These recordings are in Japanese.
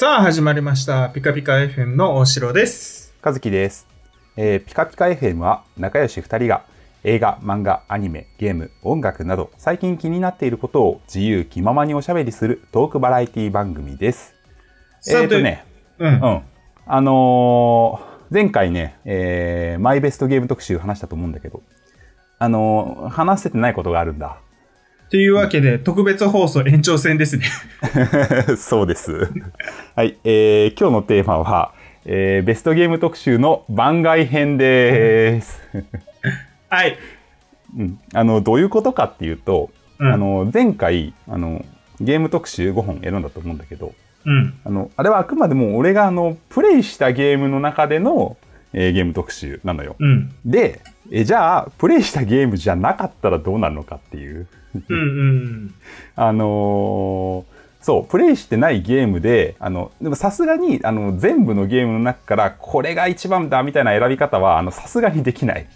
さあ始まりました。ピカピカ FM の大城です。和樹です、えーピカピカ FM は仲良し2人が映画、漫画、アニメ、ゲーム、音楽など最近気になっていることを自由気ままにおしゃべりするトークバラエティ番組です。えっ、とね、うん。うん。あのー前回ね、えーマイベストゲーム特集話したと思うんだけど、あのー話せてないことがあるんだ。というわけで、特別放送延長戦ですね。そうです。はい、えー今日のテーマは、えーベストゲーム特集の番外編です。はい。うん、あのどういうことかっていうと、うんあの前回あのゲーム特集5本選んだと思うんだけどうん。あのあれはあくまでも俺があのプレイしたゲームの中での、えーゲーム特集なのよ。うん。でえじゃあプレイしたゲームじゃなかったらどうなるのかっていううん。うん。あのーそうプレイしてないゲームであのでもさすがにあの全部のゲームの中からこれが一番だみたいな選び方はあのさすがにできない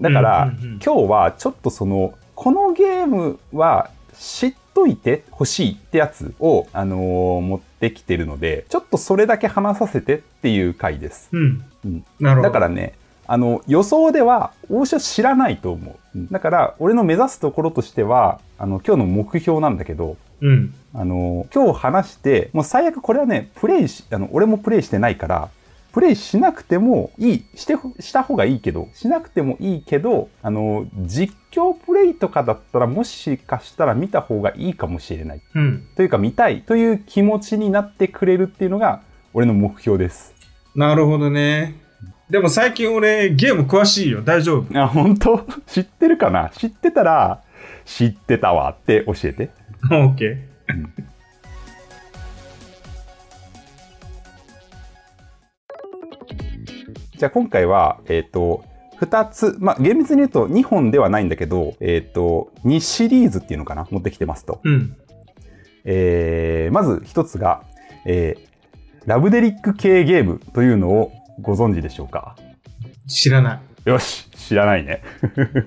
だから、うんうんうん今日はちょっとそのこのゲームは知っといてほしいってやつを、あのー持ってきてるのでちょっとそれだけ話させてっていう回です、うん。うんなるほど。だからねあの予想では大城知らないと思うだから俺の目指すところとしてはあの今日の目標なんだけどうん。あの今日話してもう最悪これはねプレイしあの俺もプレイしてないからプレイしなくてもいいしてほした方がいいけどしなくてもいいけどあの実況プレイとかだったらもしかしたら見た方がいいかもしれないうん。というか見たいという気持ちになってくれるっていうのが俺の目標ですなるほどね。でも最近俺ゲーム詳しいよ。大丈夫。あ本当？知ってるかな？知ってたら知ってたわって教えて オッケー。じゃあ今回は、えっ、と、2つ、まあ、厳密に言うと2本ではないんだけど、えっ、と、2シリーズっていうのかな？持ってきてますと。うん。えー、まず1つが、えー、ラブデリック系ゲームというのをご存知でしょうか？知らない。よし知らないね。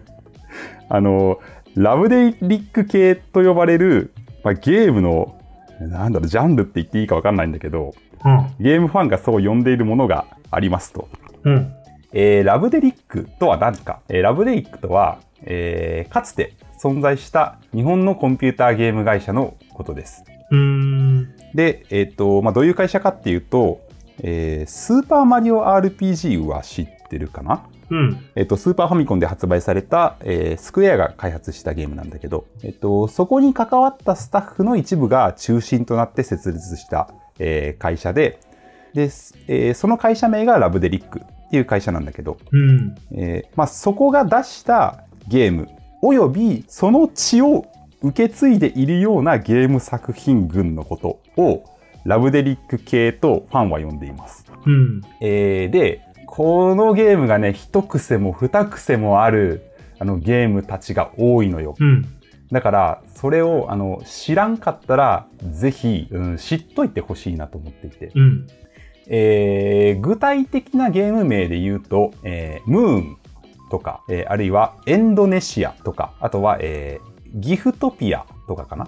あの、ラブデリック系と呼ばれる、まあ、ゲームの、なんだろう、ジャンルって言っていいかわかんないんだけど、うん。ゲームファンがそう呼んでいるものがありますと。うん。えーラブデリックとは何か、えーラブデリックとは、えーかつて存在した日本のコンピューターゲーム会社のことです。うーん。で、えっ、と、まあ、どういう会社かっていうと、えースーパーマリオ RPG は知ってるかな？うん。えっ、と、スーパーファミコンで発売された、えースクエアが開発したゲームなんだけど、えっ、と、そこに関わったスタッフの一部が中心となって設立した、えー会社で、で、すえーその会社名がラブデリックっていう会社なんだけど、うん。えーまあ、そこが出したゲームおよびその血を受け継いでいるようなゲーム作品群のことをラブデリック系とファンは呼んでいます。うん。えーでこのゲームがね一癖も二癖もあるあのゲームたちが多いのよ。うん。だからそれをあの知らんかったらぜひ、うん、知っといてほしいなと思っていて。うん。えー具体的なゲーム名で言うと、えームーンとか、えーあるいはエンドネシアとか、あとは、えーギフトピアとかかな。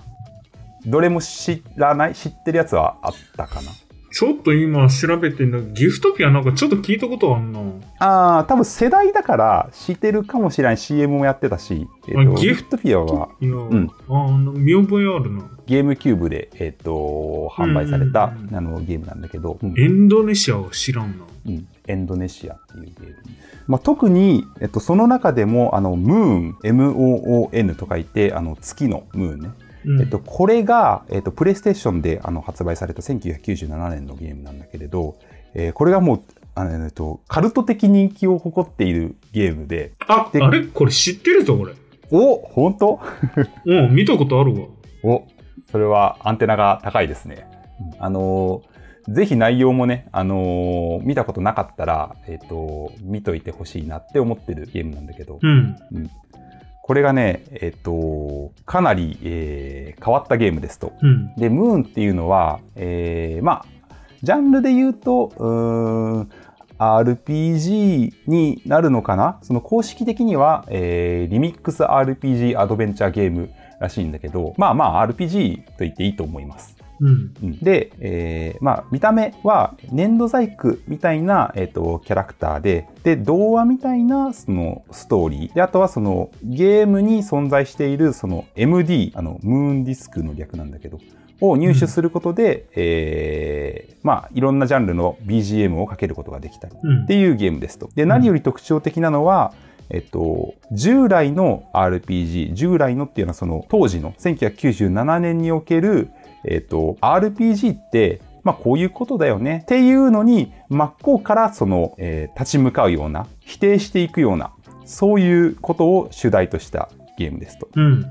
どれも知らない知ってるやつはあったかな？ちょっと今調べてんだギフトピアなんかちょっと聞いたことあんな。ああ、多分世代だから知ってるかもしれない CM もやってたし、えーとあギフト？ピアはいや、んあ、見覚えあるな。ゲームキューブで、えー、と販売された、あのゲームなんだけど、うんエンドネシアは知らんな。うんエンドネシアっていうゲーム。まあ、特に、えっと、その中でも、あの、ムーン、M-O-O-N と書いて、あの、月のムーンね。うんえっと、これが、えっと、プレイステーションであの発売された1997年のゲームなんだけれど、えーこれがもう、あのえっと、カルト的人気を誇っているゲームで、あ、であれ？これ知ってるぞ、俺。お本当？うん、見たことあるわ。おそれはアンテナが高いですね。あのーぜひ内容もね、あのー見たことなかったら、えっ、と、見といてほしいなって思ってるゲームなんだけど、うん。これがね、えっ、と、かなり、えー変わったゲームですと。うん。で、ムーンっていうのは、えーまあ、ジャンルで言うと、うーん、RPG になるのかな？その公式的には、えーリミックス RPG アドベンチャーゲームらしいんだけど、まあまあ RPG と言っていいと思います。うん。うんで、えーまあ、見た目は粘土細工みたいな、えっ、と、キャラクターで、で、童話みたいな、その、ストーリー。で、あとはその、ゲームに存在している、その、MD、あの、ムーンディスクの略なんだけど、を入手することで、えーまあ、いろんなジャンルの BGM をかけることができたり。うんっていうゲームですと。で、何より特徴的なのは、えっと、従来の RPG、従来のっていうのはその当時の1997年における、えっと、RPG って、まあこういうことだよねっていうのに真っ向からその、えー立ち向かうような、否定していくような、そういうことを主題としたゲームですと。うん。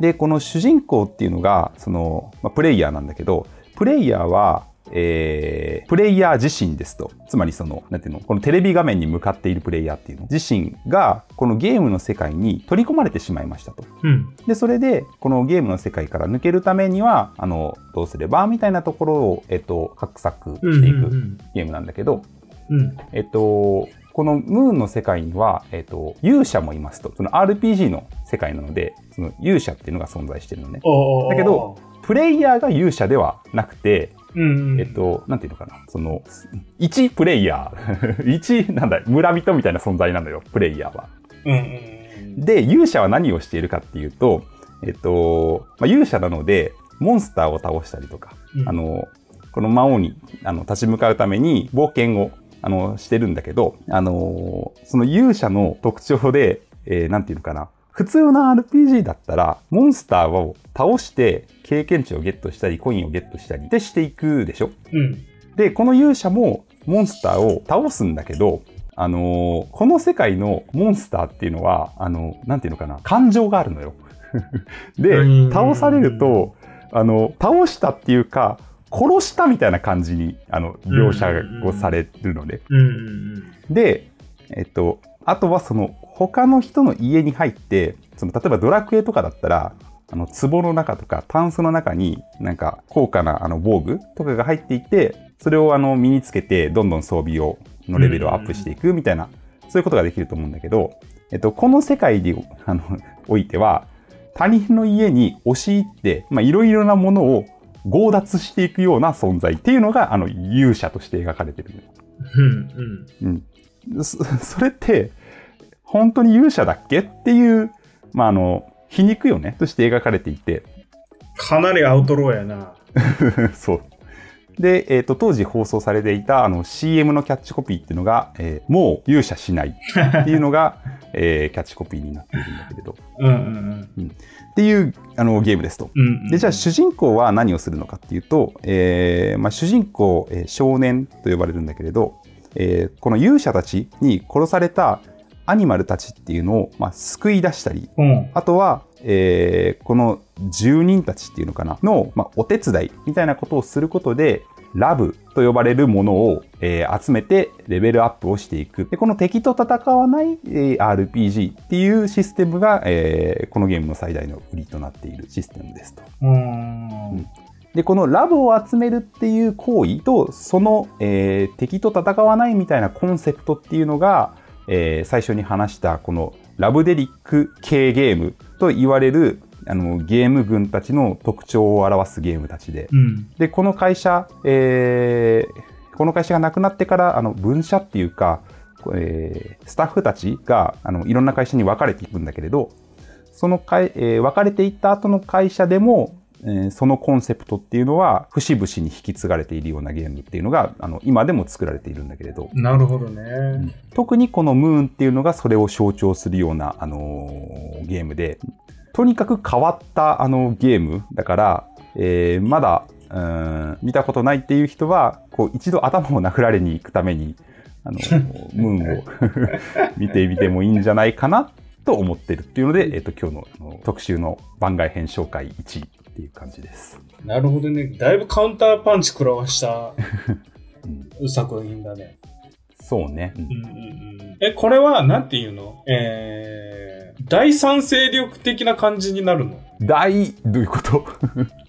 で、この主人公っていうのが、その、まあ、プレイヤーなんだけど、プレイヤーは、えー、プレイヤー自身ですと。つまりその、なんていうのこのテレビ画面に向かっているプレイヤーっていうの。自身が、このゲームの世界に取り込まれてしまいましたと。うん。で、それで、このゲームの世界から抜けるためには、あの、どうすればみたいなところを、えっと、画策うん。していくうん。ゲームなんだけど、うん。えっと、このムーンの世界には、えっと、勇者もいますと。その RPG の世界なので、その勇者っていうのが存在してるのね。だけど、プレイヤーが勇者ではなくて、うんうん。えっと、なんていうのかな。その、一プレイヤー。一、なんだ、村人みたいな存在なのよ、プレイヤーは。うんうんうん。で、勇者は何をしているかっていうと、えっと、まあ、勇者なので、モンスターを倒したりとか、うんあの、この魔王にあの立ち向かうために冒険をあのしてるんだけど、あのその勇者の特徴で、えーなんていうのかな。普通の RPG だったら、モンスターを倒して経験値をゲットしたり、コインをゲットしたりでしていくでしょ？うん。で、この勇者もモンスターを倒すんだけど、あのーこの世界のモンスターっていうのは、あの、なんていうのかな、感情があるのよ。でうん、倒されると、あの、倒したっていうか、殺したみたいな感じに、あの、描写をされるので。で、えっと、あとはその、他の人の家に入って、その、例えばドラクエとかだったら、あの、壺の中とか、タンスの中に、なんか、高価な、あの、防具とかが入っていて、それを、あの、身につけて、どんどん装備を、のレベルをアップしていくみたいな、そういうことができると思うんだけど、えっと、この世界で、あの、おいては、他人の家に押し入って、まあ、いろいろなものを強奪していくような存在っていうのが、あの、勇者として描かれてる。うん。うん。うん。そ それって、本当に勇者だっけ？っていう、まあ、あの、皮肉よね、として描かれていて、かなりアウトローやな。そう。で、えっ、と、当時放送されていた、あの、CM のキャッチコピーっていうのが、えーもう勇者しないっていうのが、えーキャッチコピーになっているんだけれど、うんうんっていう、あの、ゲームですと。うん。うん。で、じゃあ主人公は何をするのかっていうと、えーまあ、主人公、えー少年と呼ばれるんだけれど、えーこの勇者たちに殺されたアニマルたちっていうのを、まあ、救い出したり、うん。あとは、えーこの住人たちっていうのかな、の、まあ、お手伝いみたいなことをすることで、ラブと呼ばれるものを、えー集めてレベルアップをしていく。で、この敵と戦わない、えー RPG っていうシステムが、えーこのゲームの最大の売りとなっているシステムですと。うん。で、このラブを集めるっていう行為と、その、えー敵と戦わないみたいなコンセプトっていうのが、えー最初に話したこのラブデリック系ゲームと言われるあのゲーム群たちの特徴を表すゲームたちで、うん。で、この会社、えーこの会社がなくなってから、あの、分社っていうか、えースタッフたちが、あの、いろんな会社に分かれていくんだけれど、その会、えー分かれていった後の会社でも、えーそのコンセプトっていうのは、節々に引き継がれているようなゲームっていうのが、あの、今でも作られているんだけれど、なるほどね。特にこのムーンっていうのがそれを象徴するような、あのーゲームで、とにかく変わったあのゲームだから、えーまだ、うーん見たことないっていう人は、こう一度頭を殴られに行くために、あの、ムーンを 見てみてもいいんじゃないかなと思ってるっていうので、えっ、と、今日のあの特集の番外編紹介1位っていう感じです。なるほどね。だいぶカウンターパンチ食らわしたうん作品だね。そうね。うんうんうんうん。え、これは、なんていうの？えー、第三勢力的な感じになるの？大、どういうこと？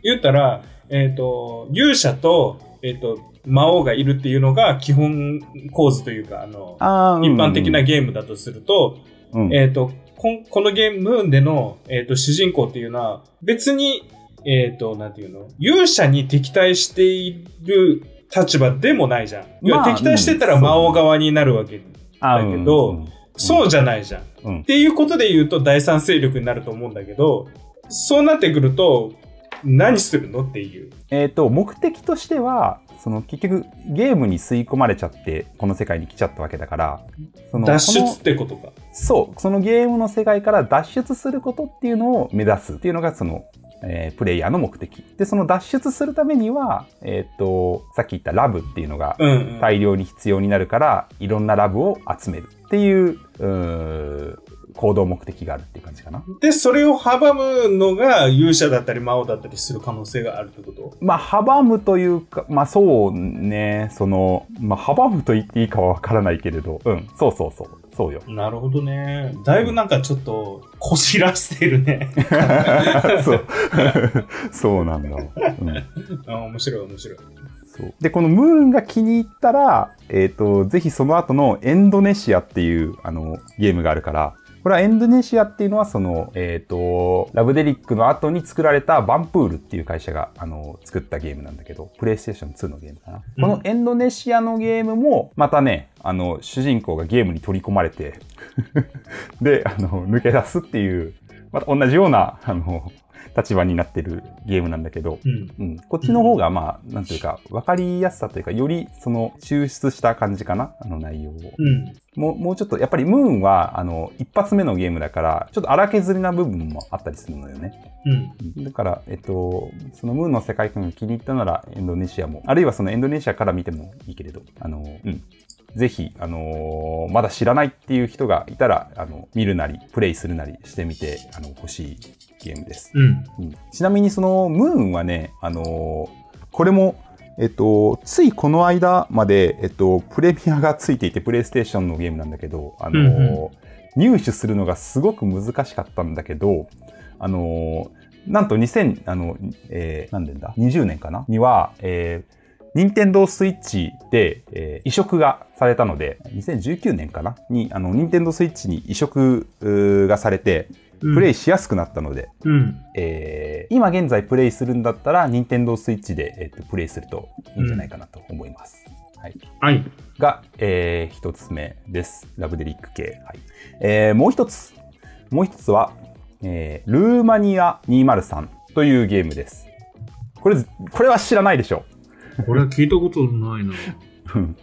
言ったら、えっ、と、勇者と、えっ、と、魔王がいるっていうのが基本構図というか、あの、あー一般的な、ゲームだとすると、うんうんえっ、と、こんこのゲームでの、えっ、と、主人公っていうのは、別に、えっ、と、なんていうの？勇者に敵対している立場でもないじゃん。まあ敵対してたらうん魔王側になるわけ。あだけどうんそうじゃないじゃん。うんっていうことで言うと第三勢力になると思うんだけど、そうなってくると、何するのっていう。えっ、と、目的としては、その結局ゲームに吸い込まれちゃって、この世界に来ちゃったわけだから、その脱出ってことか。そう、そのゲームの世界から脱出することっていうのを目指すっていうのがその、えープレイヤーの目的。で、その脱出するためには、えっ、と、さっき言ったラブっていうのがうん、うん。大量に必要になるから、いろんなラブを集めるっていう、うー行動目的があるっていう感じかな。で、それを阻むのが勇者だったり魔王だったりする可能性があるってこと？まあ、阻むというか、まあそうね、その、まあ、阻むと言っていいかはわからないけれど、うん、そうそうそう、そうよ。なるほどね。だいぶなんかちょっと、こしらせてるね。そう。そうなんだ。うんあ面白い面白い。そうで、このムーンが気に入ったら、えっ、と、ぜひその後のエンドネシアっていう、あの、ゲームがあるから、これはエンドネシアっていうのは、その、えっ、と、ラブデリックの後に作られたバンプールっていう会社が、あの、作ったゲームなんだけど、プレイステーション2のゲームかな。うんこのエンドネシアのゲームも、またね、あの、主人公がゲームに取り込まれて、で、あの、抜け出すっていう、また同じような、あの、立場になってるゲームなんだけど、うん。うん、こっちの方が、まあ、なんていうか、わかりやすさというか、より、その、抽出した感じかなあの内容を。うん。もう、もうちょっと、やっぱり、ムーンは、あの、一発目のゲームだから、ちょっと荒削りな部分もあったりするのよね。うん。うんだから、えっと、そのムーンの世界観が気に入ったなら、エンドネシアも、あるいはそのエンドネシアから見てもいいけれど、あの、うん。ぜひ、あのーまだ知らないっていう人がいたら、あの、見るなり、プレイするなりしてみて、あの、欲しいゲームです。うん。うんちなみにそのムーンはね、あのーこれも、えっと、ついこの間まで、えっと、プレミアがついていて、プレイステーションのゲームなんだけど、あのーうん入手するのがすごく難しかったんだけど、あのーなんと2000、あの、えー何年だ ?20 年かな？には、えー、任天堂スイッチで、えー移植がされたので、2019年かな？に、あの、任天堂スイッチに移植がされて、プレイしやすくなったので、うん。えー今現在プレイするんだったら、任天堂スイッチで、えーとプレイするといいんじゃないかなと思います。はい。はい。が、えー一つ目です。ラブデリック系。はい。えーもう一つ。もう一つは、えールーマニア203というゲームです。これ、これは知らないでしょ。これは聞いたことないな。うん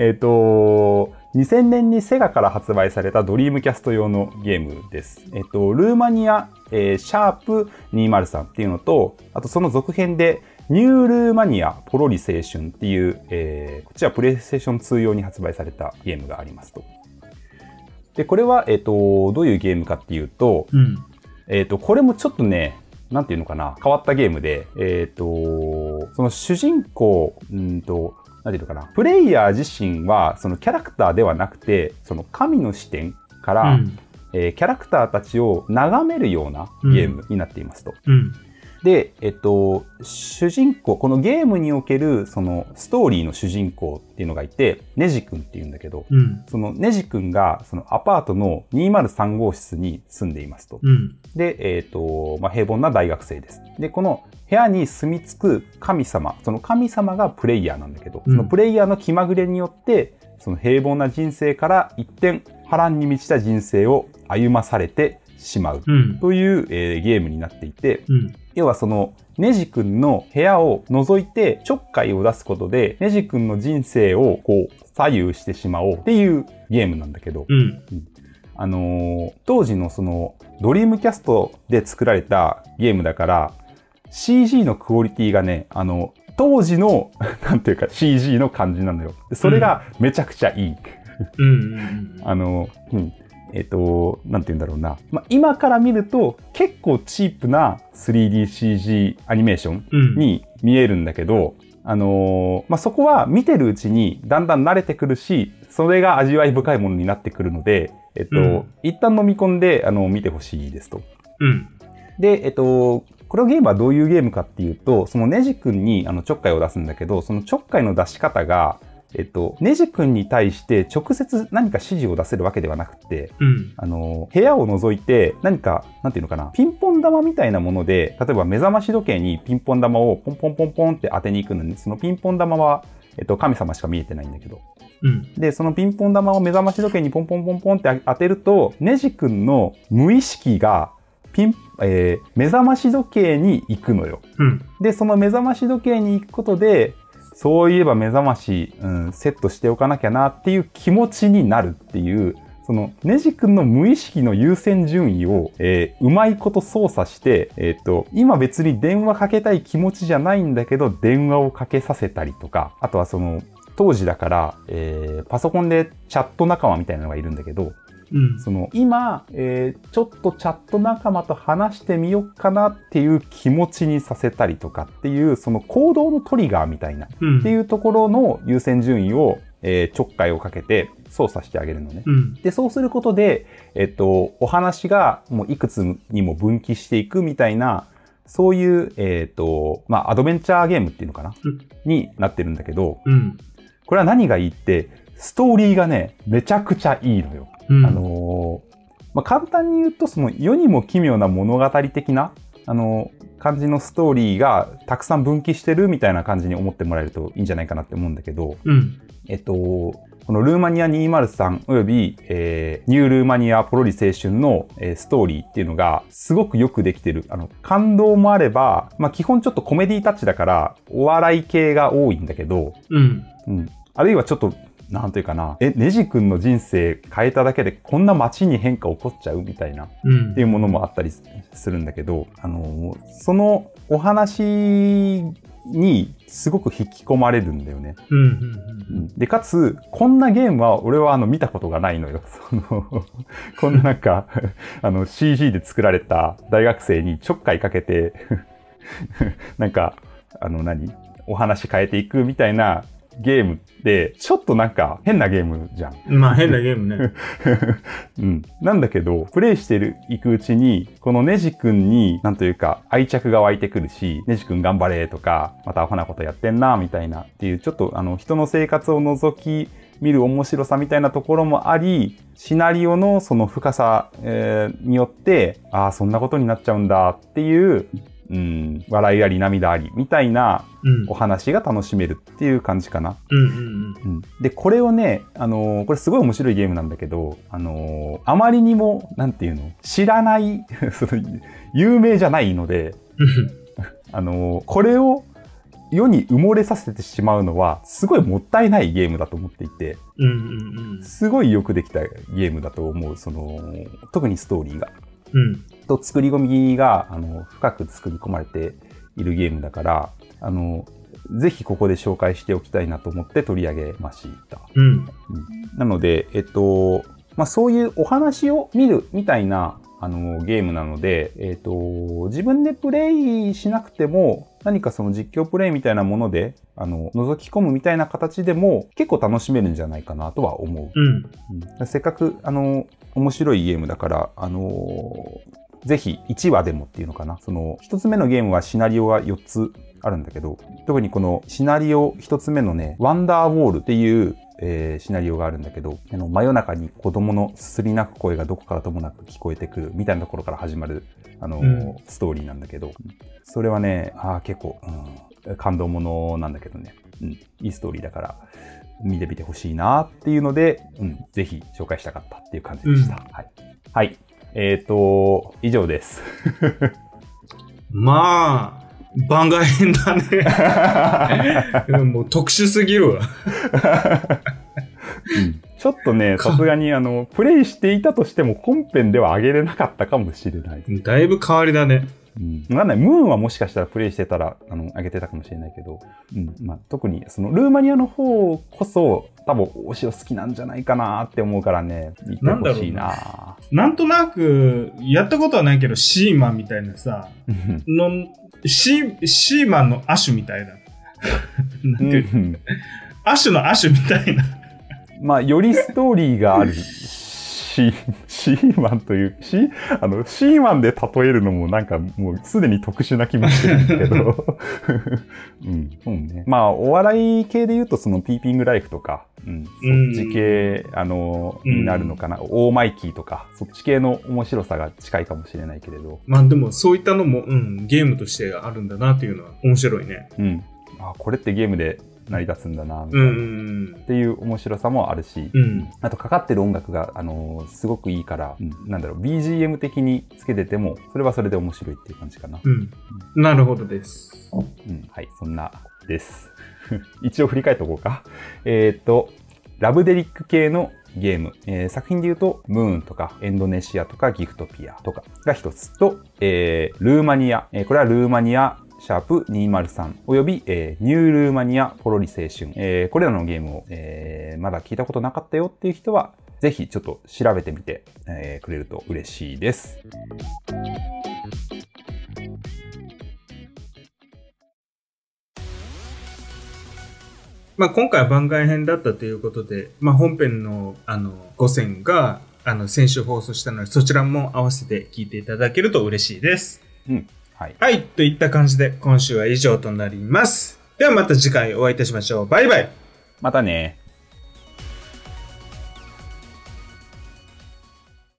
えっと、2000年にセガから発売されたドリームキャスト用のゲームです。えっと、ルーマニア、えーシャープ203っていうのと、あとその続編で、ニュールーマニアポロリ青春っていう、えーこっちはプレイステーション2用に発売されたゲームがありますと。で、これは、えっと、どういうゲームかっていうと、うん。えっ、と、これもちょっとね、なんていうのかな、変わったゲームで、えっ、と、その主人公、うんと、なんていうのかな、プレイヤー自身は、そのキャラクターではなくて、その神の視点から、うん。えーキャラクターたちを眺めるようなゲームになっていますと。うん。で、えっと、主人公、このゲームにおける、その、ストーリーの主人公っていうのがいて、ネジ君っていうんだけど、うん。そのネジ君が、そのアパートの203号室に住んでいますと。うん。で、えっ、と、まあ、平凡な大学生です。で、この部屋に住み着く神様、その神様がプレイヤーなんだけど、うんそのプレイヤーの気まぐれによって、その平凡な人生から一転、波乱に満ちた人生を歩まされてしまううん。という、えーゲームになっていて、うん。要はその、ネジ君の部屋を覗いてちょっかいを出すことで、ネジ君の人生をこう左右してしまおうっていうゲームなんだけど、うん。あのー当時のそのドリームキャストで作られたゲームだから CG のクオリティがね、あの、当時の、なんていうか CG の感じなのよ。でそれがめちゃくちゃいい。うん。うん。あの、うん。えっ、と、なんて言うんだろうな。まあ、今から見ると結構チープな 3DCG アニメーションうん。に見えるんだけど、あのーまあ、そこは見てるうちにだんだん慣れてくるし、それが味わい深いものになってくるので、えっと、うん一旦飲み込んで、あの、見てほしいですと。うん。で、えっと、このゲームはどういうゲームかっていうと、そのネジ君にあのちょっかいを出すんだけど、そのちょっかいの出し方が、えっと、ネジ君に対して直接何か指示を出せるわけではなくて、うん。あの、部屋を除いて何か、なんていうのかな、ピンポン玉みたいなもので、例えば目覚まし時計にピンポン玉をポンポンポンポンって当てに行くのに、そのピンポン玉は、えっと、神様しか見えてないんだけど。うん。で、そのピンポン玉を目覚まし時計にポンポンポンポンって当てると、ネジ君の無意識が、ピン、えー目覚まし時計に行くのよ。うん。で、その目覚まし時計に行くことで、そういえば目覚まし、うん、セットしておかなきゃなっていう気持ちになるっていう、その、ネジ君の無意識の優先順位を、えーうまいこと操作して、えっ、と、今別に電話かけたい気持ちじゃないんだけど、電話をかけさせたりとか、あとはその、当時だから、えーパソコンでチャット仲間みたいなのがいるんだけど、うん。その今、えーちょっとチャット仲間と話してみようかなっていう気持ちにさせたりとかっていうその行動のトリガーみたいなっうん。ていうところの優先順位を、えーちょっかいをかけて操作してあげるのね。うん。で、そうすることで、えっと、お話がもういくつにも分岐していくみたいな、そういう、えっと、まあ、アドベンチャーゲームっていうのかな、うんになってるんだけど、うん。これは何がいいって、ストーリーがね、めちゃくちゃいいのよ。うん。あのーまあ、簡単に言うと、その世にも奇妙な物語的な、あのー感じのストーリーがたくさん分岐してるみたいな感じに思ってもらえるといいんじゃないかなって思うんだけど、うん。えっと、このルーマニア203および、えーニュールーマニアポロリ青春の、えーストーリーっていうのがすごくよくできてる。あの、感動もあれば、まあ、基本ちょっとコメディタッチだからお笑い系が多いんだけど、うん。うん。あるいはちょっと、なんていうかな、え、ネジ君の人生変えただけでこんな街に変化起こっちゃうみたいな、っうんていうものもあったりすするんだけど、あの、そのお話にすごく引き込まれるんだよね。うん。うん。うんで、かつ、こんなゲームは俺はあの見たことがないのよ。その、こんななんか、あの CG で作られた大学生にちょっかいかけて、なんか、あの何？お話変えていくみたいなゲームって、ちょっとなんか変なゲームじゃん。うん。まあ変なゲームね。うん。なんだけど、プレイしてる、いくうちに、このネジ君に、なんというか、愛着が湧いてくるし、ネジ君頑張れとか、またアホなことやってんな、みたいなっていう、ちょっと、あの、人の生活を覗き見る面白さみたいなところもあり、シナリオのその深さ、えーによって、ああ、そんなことになっちゃうんだっていう、うん、笑いあり涙あり、みたいなうんお。話が楽しめるっていう感じかな。うん。うん。うんで、これをね、あのーこれすごい面白いゲームなんだけど、あのーあまりにも、なんていうの、知らない、そ の有名じゃないので、あのーこれを世に埋もれさせてしまうのは、すごいもったいないゲームだと思っていて、うん。うん。すごいよくできたゲームだと思う、その、特にストーリーが。うん。と作り込みが、あの、深く作り込まれているゲームだから、あの、ぜひここで紹介しておきたいなと思って取り上げました。うん。なので、えっと、まあ、そういうお話を見るみたいな、あの、ゲームなので、えっと、自分でプレイしなくても、何かその実況プレイみたいなもので、あの、覗き込むみたいな形でも結構楽しめるんじゃないかなとは思う。うん。うんせっかく、あの、面白いゲームだから、あのぜひ1話でもっていうのかな。その、一つ目のゲームはシナリオが4つあるんだけど、特にこのシナリオ一つ目のね、ワンダーウォールっていう、えーシナリオがあるんだけど、あの、真夜中に子供のすすり泣く声がどこからともなく聞こえてくるみたいなところから始まる、あの、うん。ストーリーなんだけど、それはね、ああ、結構、うん、感動ものなんだけどね、うん、いいストーリーだから、見てみてほしいなっていうので、うん、ぜひ紹介したかったっていう感じでした。はい。はい。えっ、と、以上です。まあ、番外編だね。うんもう特殊すぎるわ。うんちょっとね、さすがにあの、プレイしていたとしても本編では上げれなかったかもしれない。だいぶ変わりだね。うん。わかんない。ムーンはもしかしたらプレイしてたら、あの、上げてたかもしれないけど、うん。まあ、特に、その、ルーマニアの方こそ、多分、お城好きなんじゃないかなって思うからね、見てほしいななんとなく、やったことはないけど、シーマンみたいなさ、うんの、シー、シーマンの亜種みたいな。なんていううん亜種の亜種みたいな。まあ、よりストーリーがあるしシー、シーマンという、シー、あの、シーマンで例えるのもなんかもうすでに特殊な気もしてるんですけど。うん、そうね。まあ、お笑い系で言うとそのピーピングライフとか、うん、そっち系、あの、うんになるのかな。オーマイキーとか、そっち系の面白さが近いかもしれないけれど。まあでもそういったのも、うん、ゲームとしてあるんだなっていうのは面白いね。うん。あ、これってゲームで成り立つんだな、みたいな。っていう面白さもあるし、うん。うん。あとかかってる音楽が、あのーすごくいいから、うんなんだろう、BGM 的につけてても、それはそれで面白いっていう感じかな。うん。なるほどです。うん、はい、そんなです。一応振り返っておこうか。えっ、と、ラブデリック系のゲーム、えー作品で言うと、ムーンとか、エンドネシアとか、ギフトピアとかが一つと、えールーマニア、えーこれはルーマニア、シャープ203および、えーニュールーマニアポロリ青春、えーこれらのゲームを、えーまだ聞いたことなかったよっていう人は、ぜひちょっと調べてみて、えーくれると嬉しいです。まあ今回は番外編だったということで、まあ本編のあの5選があの先週放送したのでそちらも合わせて聞いていただけると嬉しいです。うん。はい。はい、といった感じで今週は以上となります。ではまた次回お会いいたしましょう。バイバイ。またね。